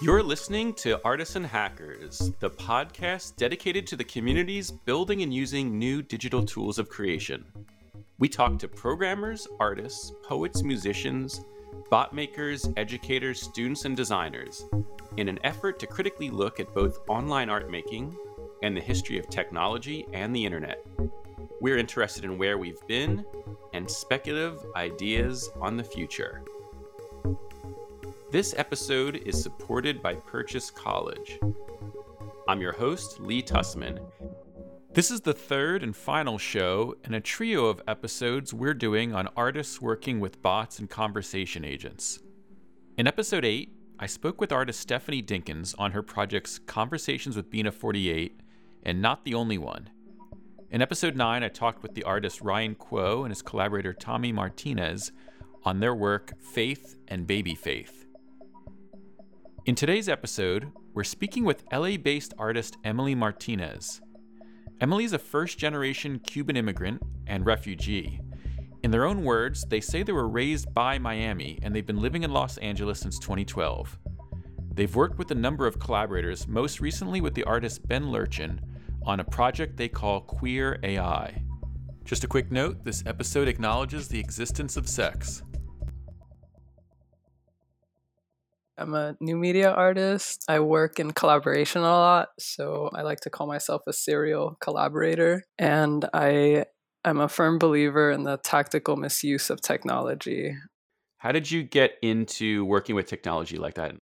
You're listening to Artists and Hackers, the podcast dedicated to the communities building and using new digital tools of creation. We talk to programmers, artists, poets, musicians, bot makers, educators, students, and designers in an effort to critically look at both online art making and the history of technology and the internet. We're interested in where we've been and speculative ideas on the future. This episode is supported by Purchase College. I'm your host, Lee Tusman. This is the third and final show in a trio of episodes we're doing on artists working with bots and conversation agents. In episode 8, I spoke with artist Stephanie Dinkins on her projects Conversations with Bina 48 and Not the Only One. In episode 9, I talked with the artist Ryan Kuo and his collaborator Tommy Martinez on their work Faith and Baby Faith. In today's episode, we're speaking with LA based artist Emily Martinez. Emily is a first generation Cuban immigrant and refugee. In their own words, they say they were raised by Miami and they've been living in Los Angeles since 2012. They've worked with a number of collaborators, most recently with the artist Ben Lerchin, on a project they call Queer AI. Just a quick note this episode acknowledges the existence of sex. I'm a new media artist. I work in collaboration a lot, so I like to call myself a serial collaborator. And I am a firm believer in the tactical misuse of technology. How did you get into working with technology like that?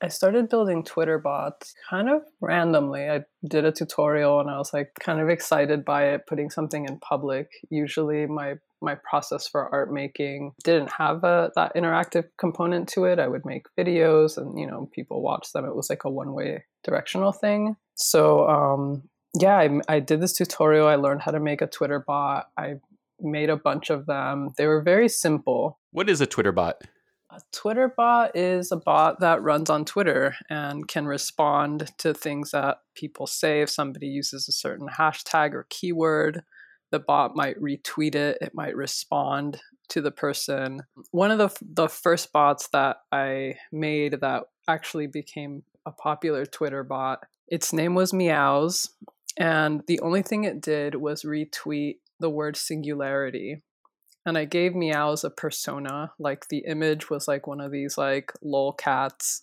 I started building Twitter bots kind of randomly. I did a tutorial and I was like kind of excited by it, putting something in public. Usually my my process for art making didn't have a, that interactive component to it. I would make videos and you know people watch them. It was like a one way directional thing. So um, yeah, I, I did this tutorial. I learned how to make a Twitter bot. I made a bunch of them. They were very simple. What is a Twitter bot? A Twitter bot is a bot that runs on Twitter and can respond to things that people say. If somebody uses a certain hashtag or keyword, the bot might retweet it, it might respond to the person. One of the, the first bots that I made that actually became a popular Twitter bot, its name was Meows. And the only thing it did was retweet the word singularity and I gave Meows a persona. Like the image was like one of these like lol cats,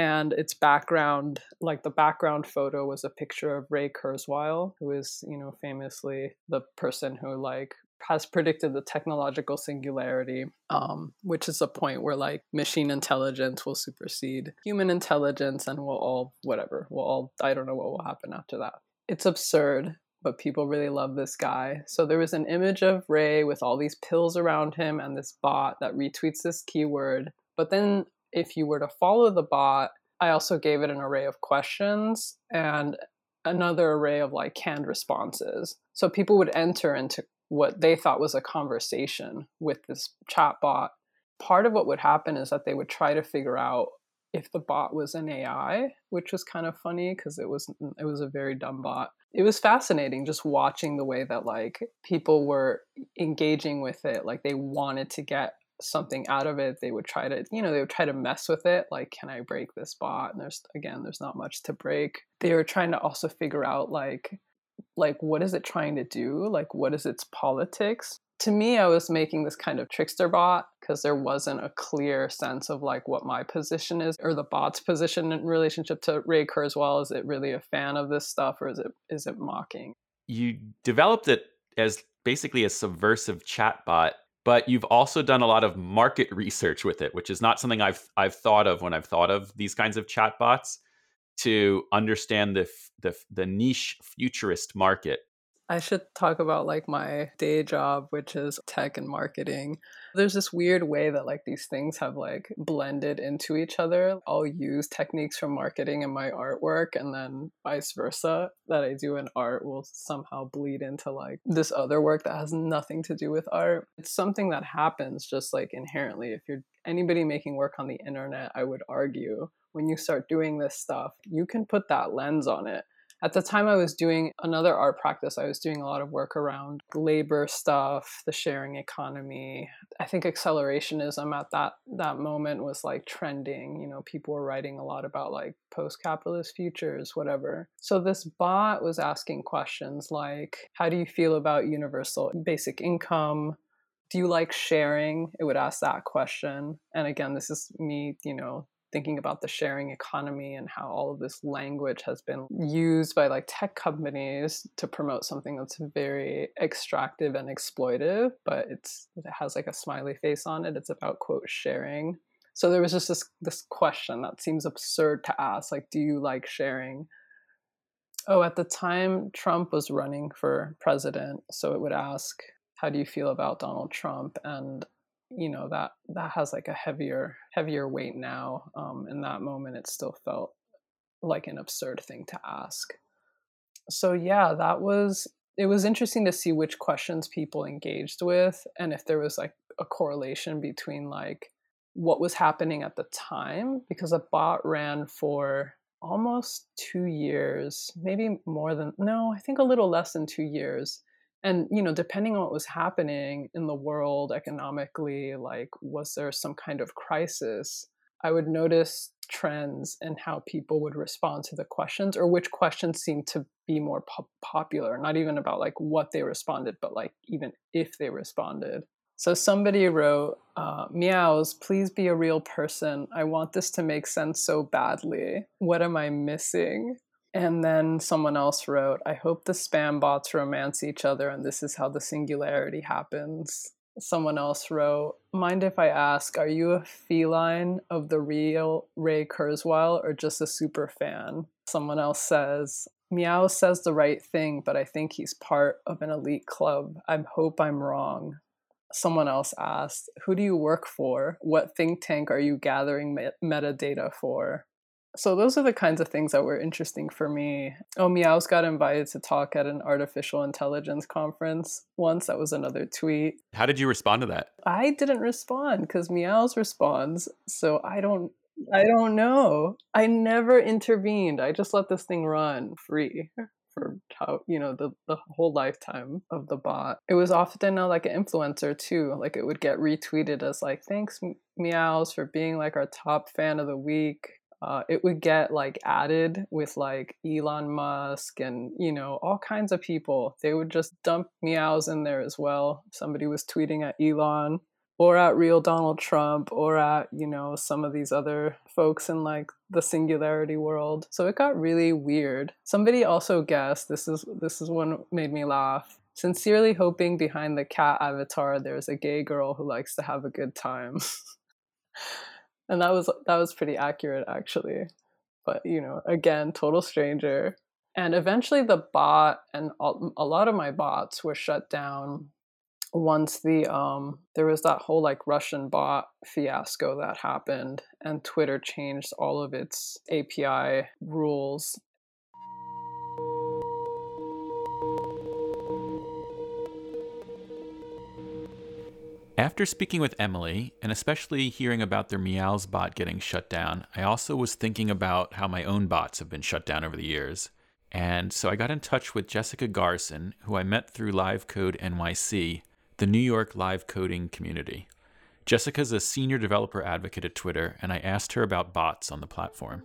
and its background, like the background photo, was a picture of Ray Kurzweil, who is you know famously the person who like has predicted the technological singularity, um, which is a point where like machine intelligence will supersede human intelligence, and we'll all whatever, we'll all I don't know what will happen after that. It's absurd but people really love this guy. So there was an image of Ray with all these pills around him and this bot that retweets this keyword. But then if you were to follow the bot, I also gave it an array of questions and another array of like canned responses. So people would enter into what they thought was a conversation with this chat bot. Part of what would happen is that they would try to figure out if the bot was an AI, which was kind of funny because it was it was a very dumb bot. It was fascinating just watching the way that like people were engaging with it, like they wanted to get something out of it. They would try to, you know, they would try to mess with it, like can I break this bot? And there's again, there's not much to break. They were trying to also figure out like like what is it trying to do? Like what is its politics? to me, I was making this kind of trickster bot because there wasn't a clear sense of like what my position is or the bot's position in relationship to Ray Kurzweil. Is it really a fan of this stuff or is it is it mocking? You developed it as basically a subversive chat bot, but you've also done a lot of market research with it, which is not something I've I've thought of when I've thought of these kinds of chat bots to understand the the, the niche futurist market I should talk about like my day job, which is tech and marketing. There's this weird way that like these things have like blended into each other. I'll use techniques from marketing in my artwork and then vice versa that I do in art will somehow bleed into like this other work that has nothing to do with art. It's something that happens just like inherently if you're anybody making work on the internet, I would argue when you start doing this stuff, you can put that lens on it At the time, I was doing another art practice. I was doing a lot of work around labor stuff, the sharing economy. I think accelerationism at that that moment was like trending. You know, people were writing a lot about like post-capitalist futures, whatever. So this bot was asking questions like, "How do you feel about universal basic income?" do you like sharing? It would ask that question. And again, this is me, you know, thinking about the sharing economy and how all of this language has been used by like tech companies to promote something that's very extractive and exploitive but it's it has like a smiley face on it. It's about quote sharing. So there was just this this question that seems absurd to ask like do you like sharing? Oh at the time trump was running for president so it would ask how do you feel about donald trump? And you know that that has like a heavier heavier weight now um in that moment it still felt like an absurd thing to ask. So yeah that was it was interesting to see which questions people engaged with and if there was like a correlation between like what was happening at the time because a bot ran for almost two years maybe more than no i think a little less than two years and you know depending on what was happening in the world economically like was there some kind of crisis i would notice trends and how people would respond to the questions or which questions seemed to be more po- popular not even about like what they responded but like even if they responded. So somebody wrote uh, meows please be a real person. I want this to make sense so badly. What am i missing and then someone else wrote, I hope the spam bots romance each other and this is how the singularity happens. Someone else wrote, Mind if I ask, are you a feline of the real Ray Kurzweil or just a super fan? Someone else says, Meow says the right thing, but I think he's part of an elite club. I hope I'm wrong. Someone else asked, Who do you work for? What think tank are you gathering metadata for? So those are the kinds of things that were interesting for me. Oh, Meows got invited to talk at an artificial intelligence conference once. That was another tweet. How did you respond to that? I didn't respond because Meows responds. So I don't I don't know. I never intervened. I just let this thing run free for how you know the the whole lifetime of the bot. It was often a, like an influencer too. Like it would get retweeted as like thanks meows for being like our top fan of the week uh, it would get like added with like Elon Musk and you know all kinds of people. They would just dump meows in there as well. Somebody was tweeting at Elon or at real Donald Trump or at you know some of these other folks in like the singularity world. So it got really weird. Somebody also guessed this is this is one made me laugh. Sincerely hoping behind the cat avatar there's a gay girl who likes to have a good time. and that was that was pretty accurate actually. But you know again total stranger. And eventually the bot and a lot of my bots were shut down once the um there was that whole like russian bot fiasco that happened and twitter changed all of its api rules After speaking with Emily, and especially hearing about their Meows bot getting shut down, I also was thinking about how my own bots have been shut down over the years. And so I got in touch with Jessica Garson, who I met through Live Code NYC, the New York live coding community. Jessica's a senior developer advocate at Twitter, and I asked her about bots on the platform.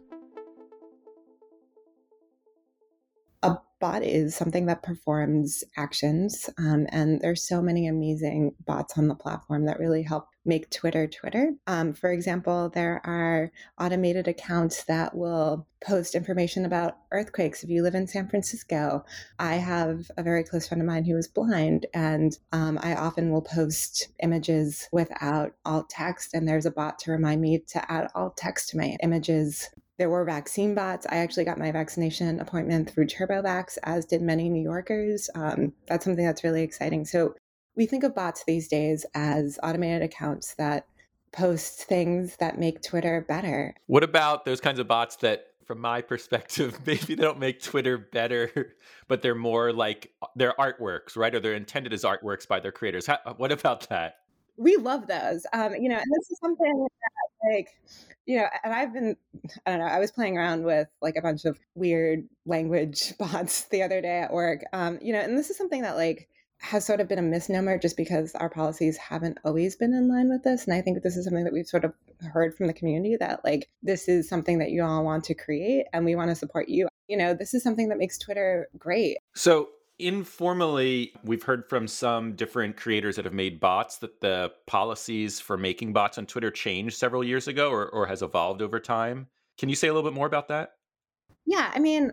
A bot is something that performs actions um, and there's so many amazing bots on the platform that really help make twitter twitter. Um, for example there are automated accounts that will post information about earthquakes. If you live in san francisco i have a very close friend of mine who is blind and um, i often will post images without alt text and there's a bot to remind me to add alt text to my images there were vaccine bots. I actually got my vaccination appointment through TurboVax, as did many New Yorkers. Um, that's something that's really exciting. So we think of bots these days as automated accounts that post things that make Twitter better. What about those kinds of bots that, from my perspective, maybe they don't make Twitter better, but they're more like they're artworks, right? Or they're intended as artworks by their creators. How, what about that? We love those. Um, you know, and this is something that like you know, and I've been, I don't know, I was playing around with like a bunch of weird language bots the other day at work. Um, you know, and this is something that like has sort of been a misnomer just because our policies haven't always been in line with this. And I think this is something that we've sort of heard from the community that like this is something that you all want to create and we want to support you. You know, this is something that makes Twitter great. So informally, we've heard from some different creators that have made bots that the policies for making bots on Twitter changed several years ago or, or has evolved over time. Can you say a little bit more about that? Yeah, I mean,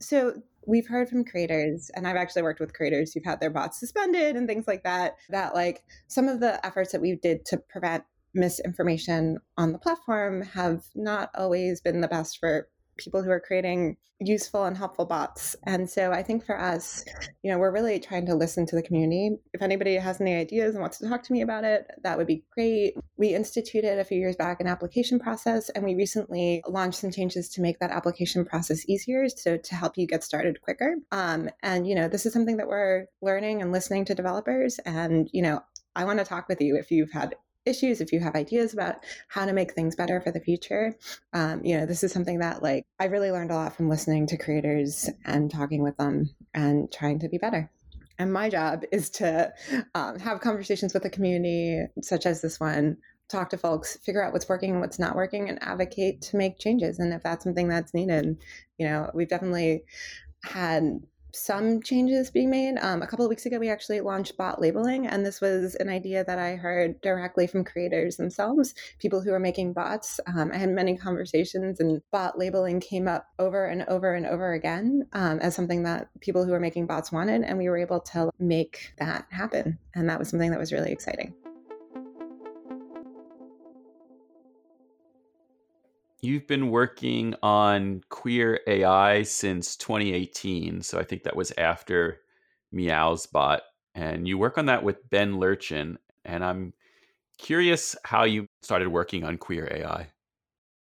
so we've heard from creators and i've actually worked with creators who've had their bots suspended and things like that that like some of the efforts that we did to prevent misinformation on the platform have not always been the best for people who are creating useful and helpful bots. And so I think for us, you know, we're really trying to listen to the community. If anybody has any ideas and wants to talk to me about it, that would be great. We instituted a few years back an application process, and we recently launched some changes to make that application process easier, so to help you get started quicker. Um, and you know, this is something that we're learning and listening to developers. And you know, I want to talk with you if you've had issues, if you have ideas about how to make things better for the future, um, you know, this is something that like I really learned a lot from listening to creators and talking with them and trying to be better. And my job is to um, have conversations with the community, such as this one, talk to folks, figure out what's working and what's not working, and advocate to make changes. And if that's something that's needed, you know, we've definitely had some changes being made. Um, a couple of weeks ago, we actually launched bot labeling, and this was an idea that I heard directly from creators themselves, people who are making bots. Um, I had many conversations, and bot labeling came up over and over and over again um, as something that people who are making bots wanted, and we were able to make that happen. And that was something that was really exciting. You've been working on queer AI since 2018. So I think that was after Meowsbot. And you work on that with Ben Lerchin. And I'm curious how you started working on queer AI.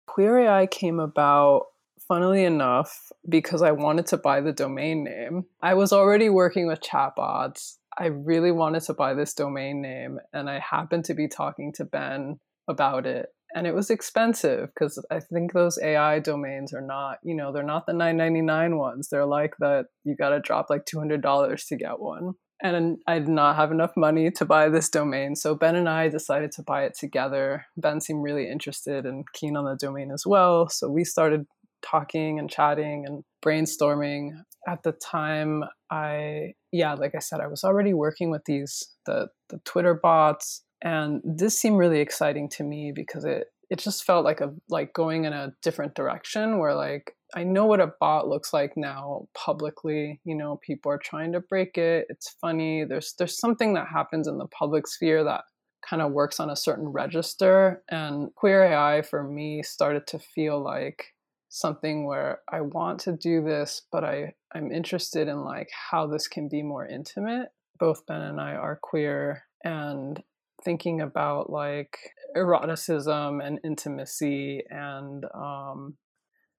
Queer AI came about, funnily enough, because I wanted to buy the domain name. I was already working with chatbots. I really wanted to buy this domain name. And I happened to be talking to Ben about it and it was expensive because I think those AI domains are not, you know, they're not the 999 ones. They're like that you got to drop like $200 to get one. And I did not have enough money to buy this domain. So Ben and I decided to buy it together. Ben seemed really interested and keen on the domain as well. So we started talking and chatting and brainstorming. At the time, I, yeah, like I said, I was already working with these, the, the Twitter bots and this seemed really exciting to me because it it just felt like a like going in a different direction where like I know what a bot looks like now publicly. You know, people are trying to break it. It's funny. There's there's something that happens in the public sphere that kind of works on a certain register. And queer AI for me started to feel like something where I want to do this, but I, I'm interested in like how this can be more intimate. Both Ben and I are queer and thinking about like eroticism and intimacy and um,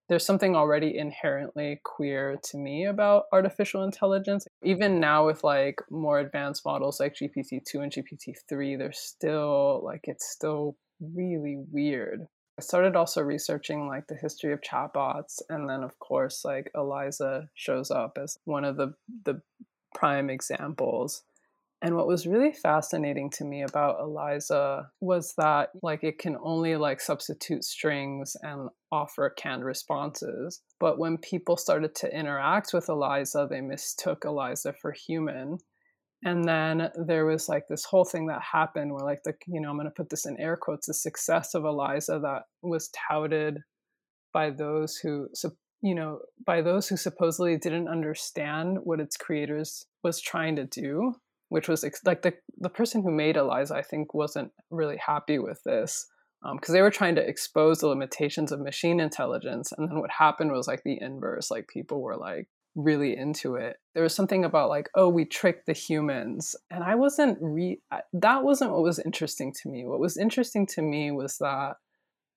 there's something already inherently queer to me about artificial intelligence. Even now, with like more advanced models like GPT 2 and GPT 3, they're still like it's still really weird. I started also researching like the history of chatbots, and then of course, like Eliza shows up as one of the the prime examples. And what was really fascinating to me about Eliza was that like it can only like substitute strings and offer canned responses. But when people started to interact with Eliza, they mistook Eliza for human. And then there was like this whole thing that happened where like the you know, I'm gonna put this in air quotes, the success of Eliza that was touted by those who you know, by those who supposedly didn't understand what its creators was trying to do which was ex- like the the person who made Eliza, I think, wasn't really happy with this because um, they were trying to expose the limitations of machine intelligence, and then what happened was like the inverse. Like people were like really into it. There was something about like, oh, we tricked the humans, and I wasn't re. That wasn't what was interesting to me. What was interesting to me was that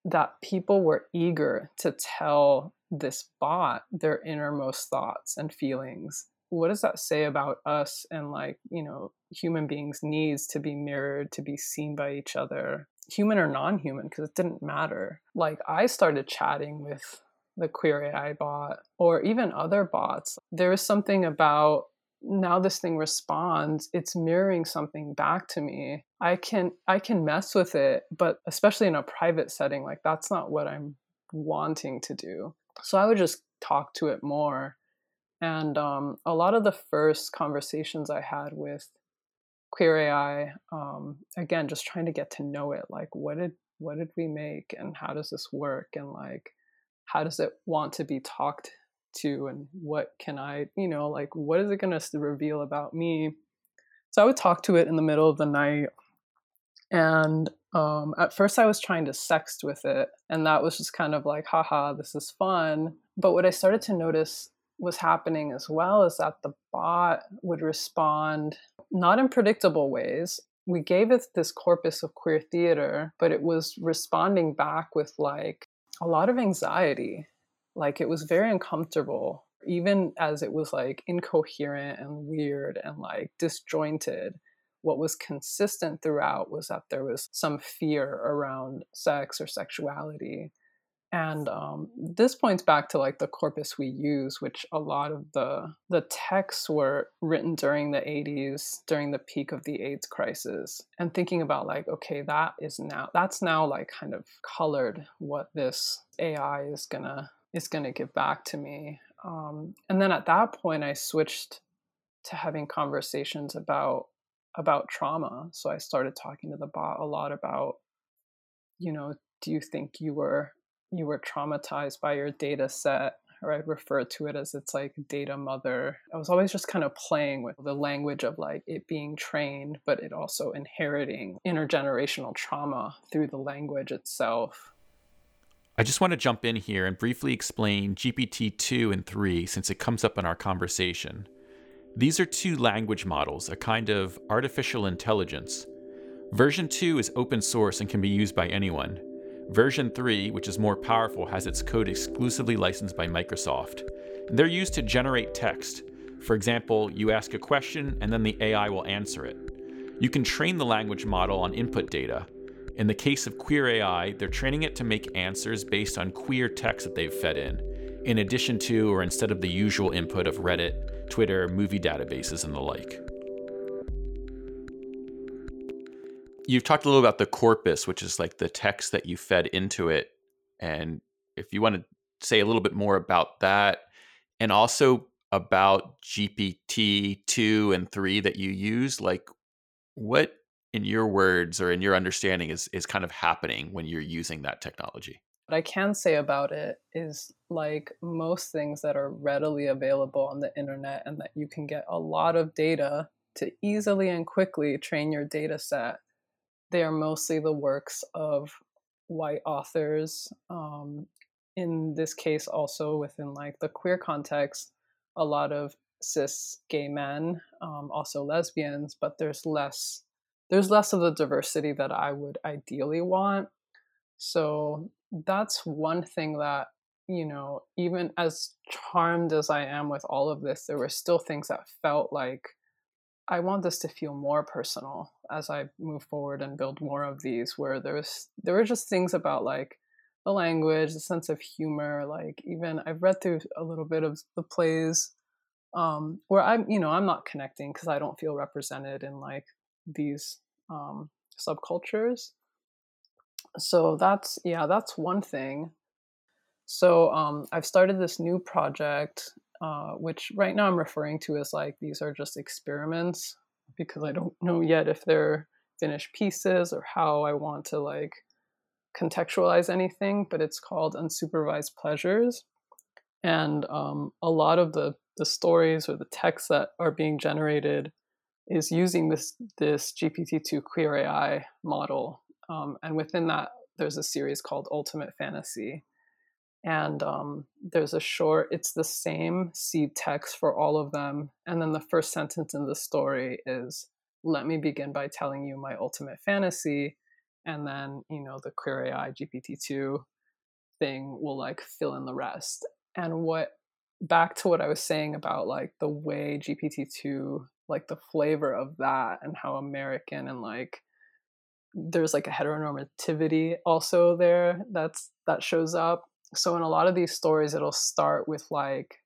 that people were eager to tell this bot their innermost thoughts and feelings what does that say about us and like you know human beings needs to be mirrored to be seen by each other human or non-human because it didn't matter. Like i started chatting with the queer ai bot or even other bots. There is something about now this thing responds it's mirroring something back to me. I can i can mess with it but especially in a private setting like that's not what i'm wanting to do. So i would just talk to it more and um, a lot of the first conversations i had with queer ai um, again just trying to get to know it like what did what did we make and how does this work and like how does it want to be talked to and what can I, you know, like what is it going to reveal about me? So I would talk to it in the middle of the night. And um, at first, I was trying to sext with it, and that was just kind of like, haha, this is fun. But what I started to notice was happening as well is that the bot would respond not in predictable ways. We gave it this corpus of queer theater, but it was responding back with like a lot of anxiety like it was very uncomfortable, even as it was like incoherent and weird and like disjointed. What was consistent throughout was that there was some fear around sex or sexuality. And um, this points back to like the corpus we use, which a lot of the the texts were written during the 80s, during the peak of the AIDS crisis, and thinking about like, okay, that is now that's now like kind of colored what this AI is gonna is to give back to me. Um, and then at that point, I switched to having conversations about about trauma. So I started talking to the bot a lot about, you know, do you think you were you were traumatized by your data set? Or I refer to it as it's like data mother. I was always just kind of playing with the language of like it being trained, but it also inheriting intergenerational trauma through the language itself. I just want to jump in here and briefly explain GPT 2 and 3 since it comes up in our conversation. These are two language models, a kind of artificial intelligence. Version 2 is open source and can be used by anyone. Version 3, which is more powerful, has its code exclusively licensed by Microsoft. They're used to generate text. For example, you ask a question and then the AI will answer it. You can train the language model on input data, in the case of Queer AI, they're training it to make answers based on queer text that they've fed in, in addition to or instead of the usual input of Reddit, Twitter, movie databases, and the like. You've talked a little about the corpus, which is like the text that you fed into it. And if you want to say a little bit more about that, and also about GPT 2 and 3 that you use, like what in your words or in your understanding is is kind of happening when you're using that technology what i can say about it is like most things that are readily available on the internet and that you can get a lot of data to easily and quickly train your data set they are mostly the works of white authors um, in this case also within like the queer context a lot of cis gay men um, also lesbians but there's less there's less of the diversity that I would ideally want. So that's one thing that, you know, even as charmed as I am with all of this, there were still things that felt like I want this to feel more personal as I move forward and build more of these where there's there were just things about like the language, the sense of humor, like even I've read through a little bit of the plays um, where I'm, you know, I'm not connecting because I don't feel represented in like these um, subcultures. So that's yeah, that's one thing. So um, I've started this new project, uh, which right now I'm referring to as like these are just experiments because I don't know yet if they're finished pieces or how I want to like contextualize anything. But it's called Unsupervised Pleasures, and um, a lot of the the stories or the texts that are being generated is using this this GPT-2 queer AI model, um, and within that, there's a series called Ultimate Fantasy, and um, there's a short. It's the same seed text for all of them, and then the first sentence in the story is, "Let me begin by telling you my ultimate fantasy," and then you know the queer AI GPT-2 thing will like fill in the rest. And what back to what I was saying about like the way GPT-2 like the flavor of that and how American and like there's like a heteronormativity also there that's that shows up so in a lot of these stories it'll start with like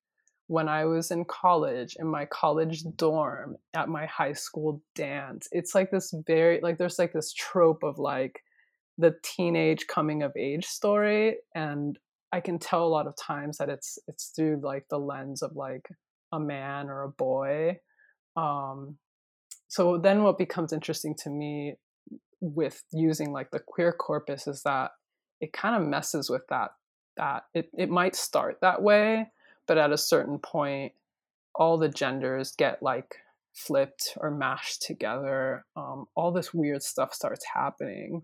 when i was in college in my college dorm at my high school dance it's like this very like there's like this trope of like the teenage coming of age story and i can tell a lot of times that it's it's through like the lens of like a man or a boy. Um so then what becomes interesting to me with using like the queer corpus is that it kind of messes with that that it, it might start that way but at a certain point all the genders get like flipped or mashed together um, all this weird stuff starts happening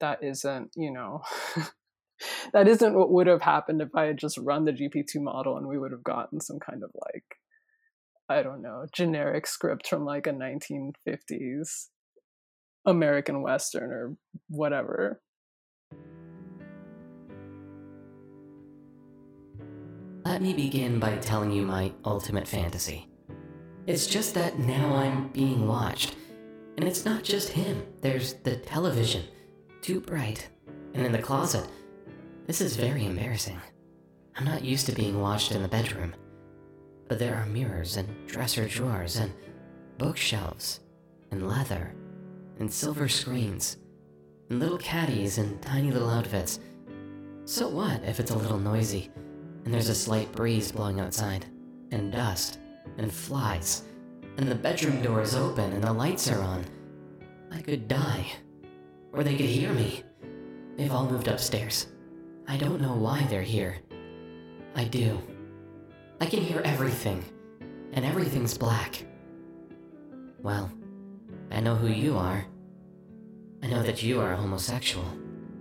that isn't you know that isn't what would have happened if i had just run the gp2 model and we would have gotten some kind of like i don't know generic script from like a 1950s American Western or whatever. Let me begin by telling you my ultimate fantasy. It's just that now I'm being watched. And it's not just him, there's the television, too bright, and in the closet. This is very embarrassing. I'm not used to being watched in the bedroom. But there are mirrors and dresser drawers and bookshelves and leather and silver screens, and little caddies and tiny little outfits. So what if it's a little noisy, and there's a slight breeze blowing outside, and dust, and flies, and the bedroom door is open and the lights are on? I could die. Or they could hear me. They've all moved upstairs. I don't know why they're here. I do. I can hear everything, and everything's black. Well, I know who you are. I know that you are a homosexual.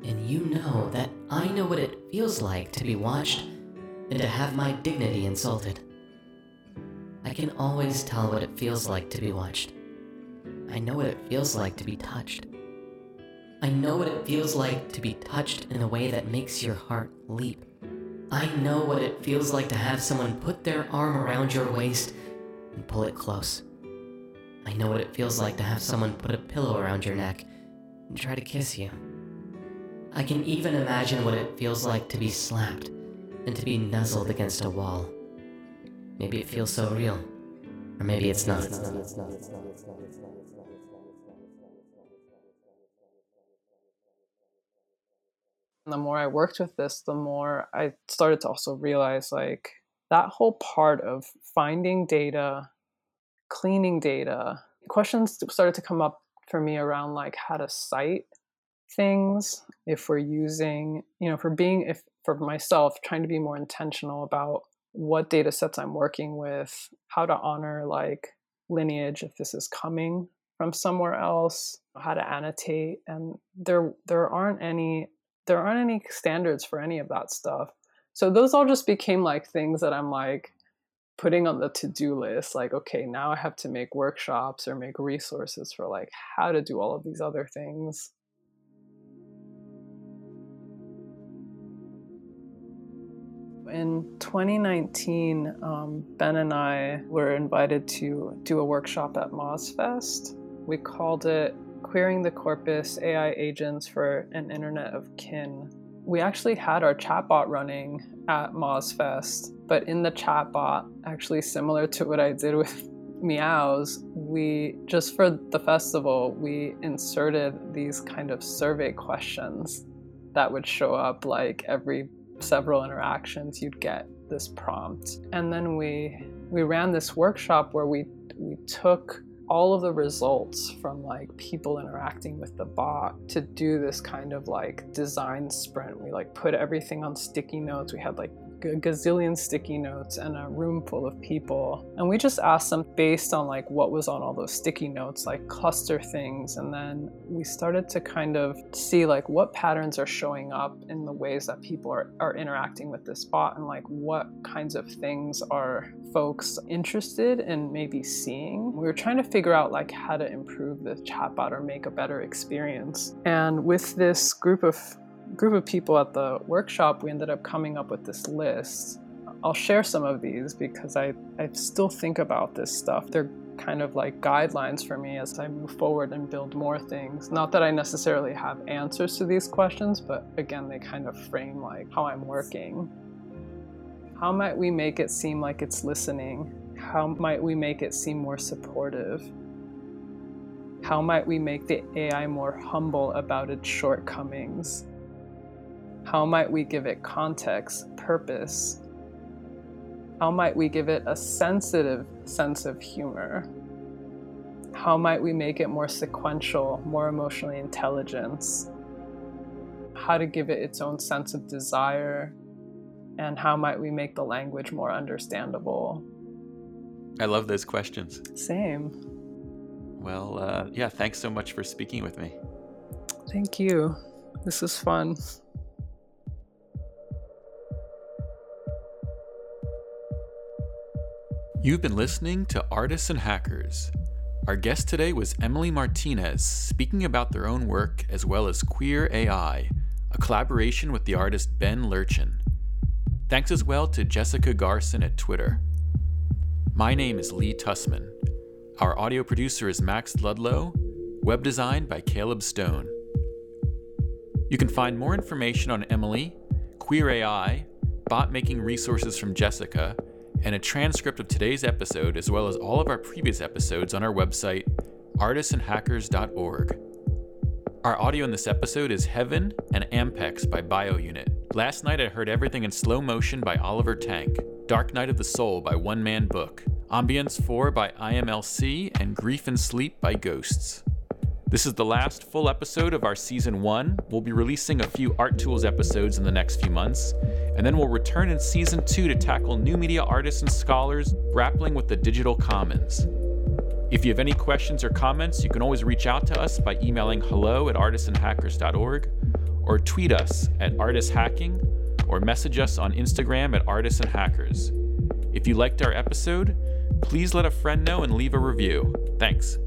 And you know that I know what it feels like to be watched and to have my dignity insulted. I can always tell what it feels like to be watched. I know what it feels like to be touched. I know what it feels like to be touched in a way that makes your heart leap. I know what it feels like to have someone put their arm around your waist and pull it close. I know what it feels like to have someone put a pillow around your neck and try to kiss you. I can even imagine what it feels like to be slapped and to be nuzzled against a wall. Maybe it feels so real, or maybe it's not. the more I worked with this, the more I started to also realize like that whole part of finding data cleaning data, questions started to come up for me around like how to cite things if we're using, you know, for being, if for myself, trying to be more intentional about what data sets I'm working with, how to honor like lineage if this is coming from somewhere else, how to annotate. And there there aren't any there aren't any standards for any of that stuff. So those all just became like things that I'm like, putting on the to-do list like okay now i have to make workshops or make resources for like how to do all of these other things in 2019 um, ben and i were invited to do a workshop at mozfest we called it queering the corpus ai agents for an internet of kin. We actually had our chatbot running at mozfest but in the chatbot, actually similar to what I did with Meows, we just for the festival, we inserted these kind of survey questions that would show up like every several interactions you'd get this prompt. And then we we ran this workshop where we we took all of the results from like people interacting with the bot to do this kind of like design sprint. We like put everything on sticky notes. We had like gazillion sticky notes and a room full of people. And we just asked them based on like what was on all those sticky notes, like cluster things. And then we started to kind of see like what patterns are showing up in the ways that people are, are interacting with this bot and like what kinds of things are folks interested in maybe seeing. We were trying to figure out like how to improve the chatbot or make a better experience. And with this group of group of people at the workshop, we ended up coming up with this list. I'll share some of these because I, I still think about this stuff. They're kind of like guidelines for me as I move forward and build more things. Not that I necessarily have answers to these questions, but again, they kind of frame like how I'm working. How might we make it seem like it's listening? How might we make it seem more supportive? How might we make the AI more humble about its shortcomings? How might we give it context, purpose, how might we give it a sensitive sense of humor? How might we make it more sequential, more emotionally intelligent? How to give it its own sense of desire? And how might we make the language more understandable? I love those questions. Same. Well, uh, yeah, thanks so much for speaking with me. Thank you. This is fun. You've been listening to Artists and Hackers. Our guest today was Emily Martinez, speaking about their own work as well as Queer AI, a collaboration with the artist Ben Lerchin. Thanks as well to Jessica Garson at Twitter. My name is Lee Tusman. Our audio producer is Max Ludlow, web design by Caleb Stone. You can find more information on Emily, Queer AI, bot making resources from Jessica, and a transcript of today's episode, as well as all of our previous episodes, on our website, artistsandhackers.org. Our audio in this episode is Heaven and Ampex by BioUnit. Last night I heard everything in slow motion by Oliver Tank, Dark Night of the Soul by One Man Book, Ambience 4 by IMLC, and Grief and Sleep by Ghosts. This is the last full episode of our season one. We'll be releasing a few Art Tools episodes in the next few months, and then we'll return in season two to tackle new media artists and scholars grappling with the digital commons. If you have any questions or comments, you can always reach out to us by emailing hello at artistsandhackers.org or tweet us at artisthacking or message us on Instagram at artistsandhackers. If you liked our episode, please let a friend know and leave a review. Thanks.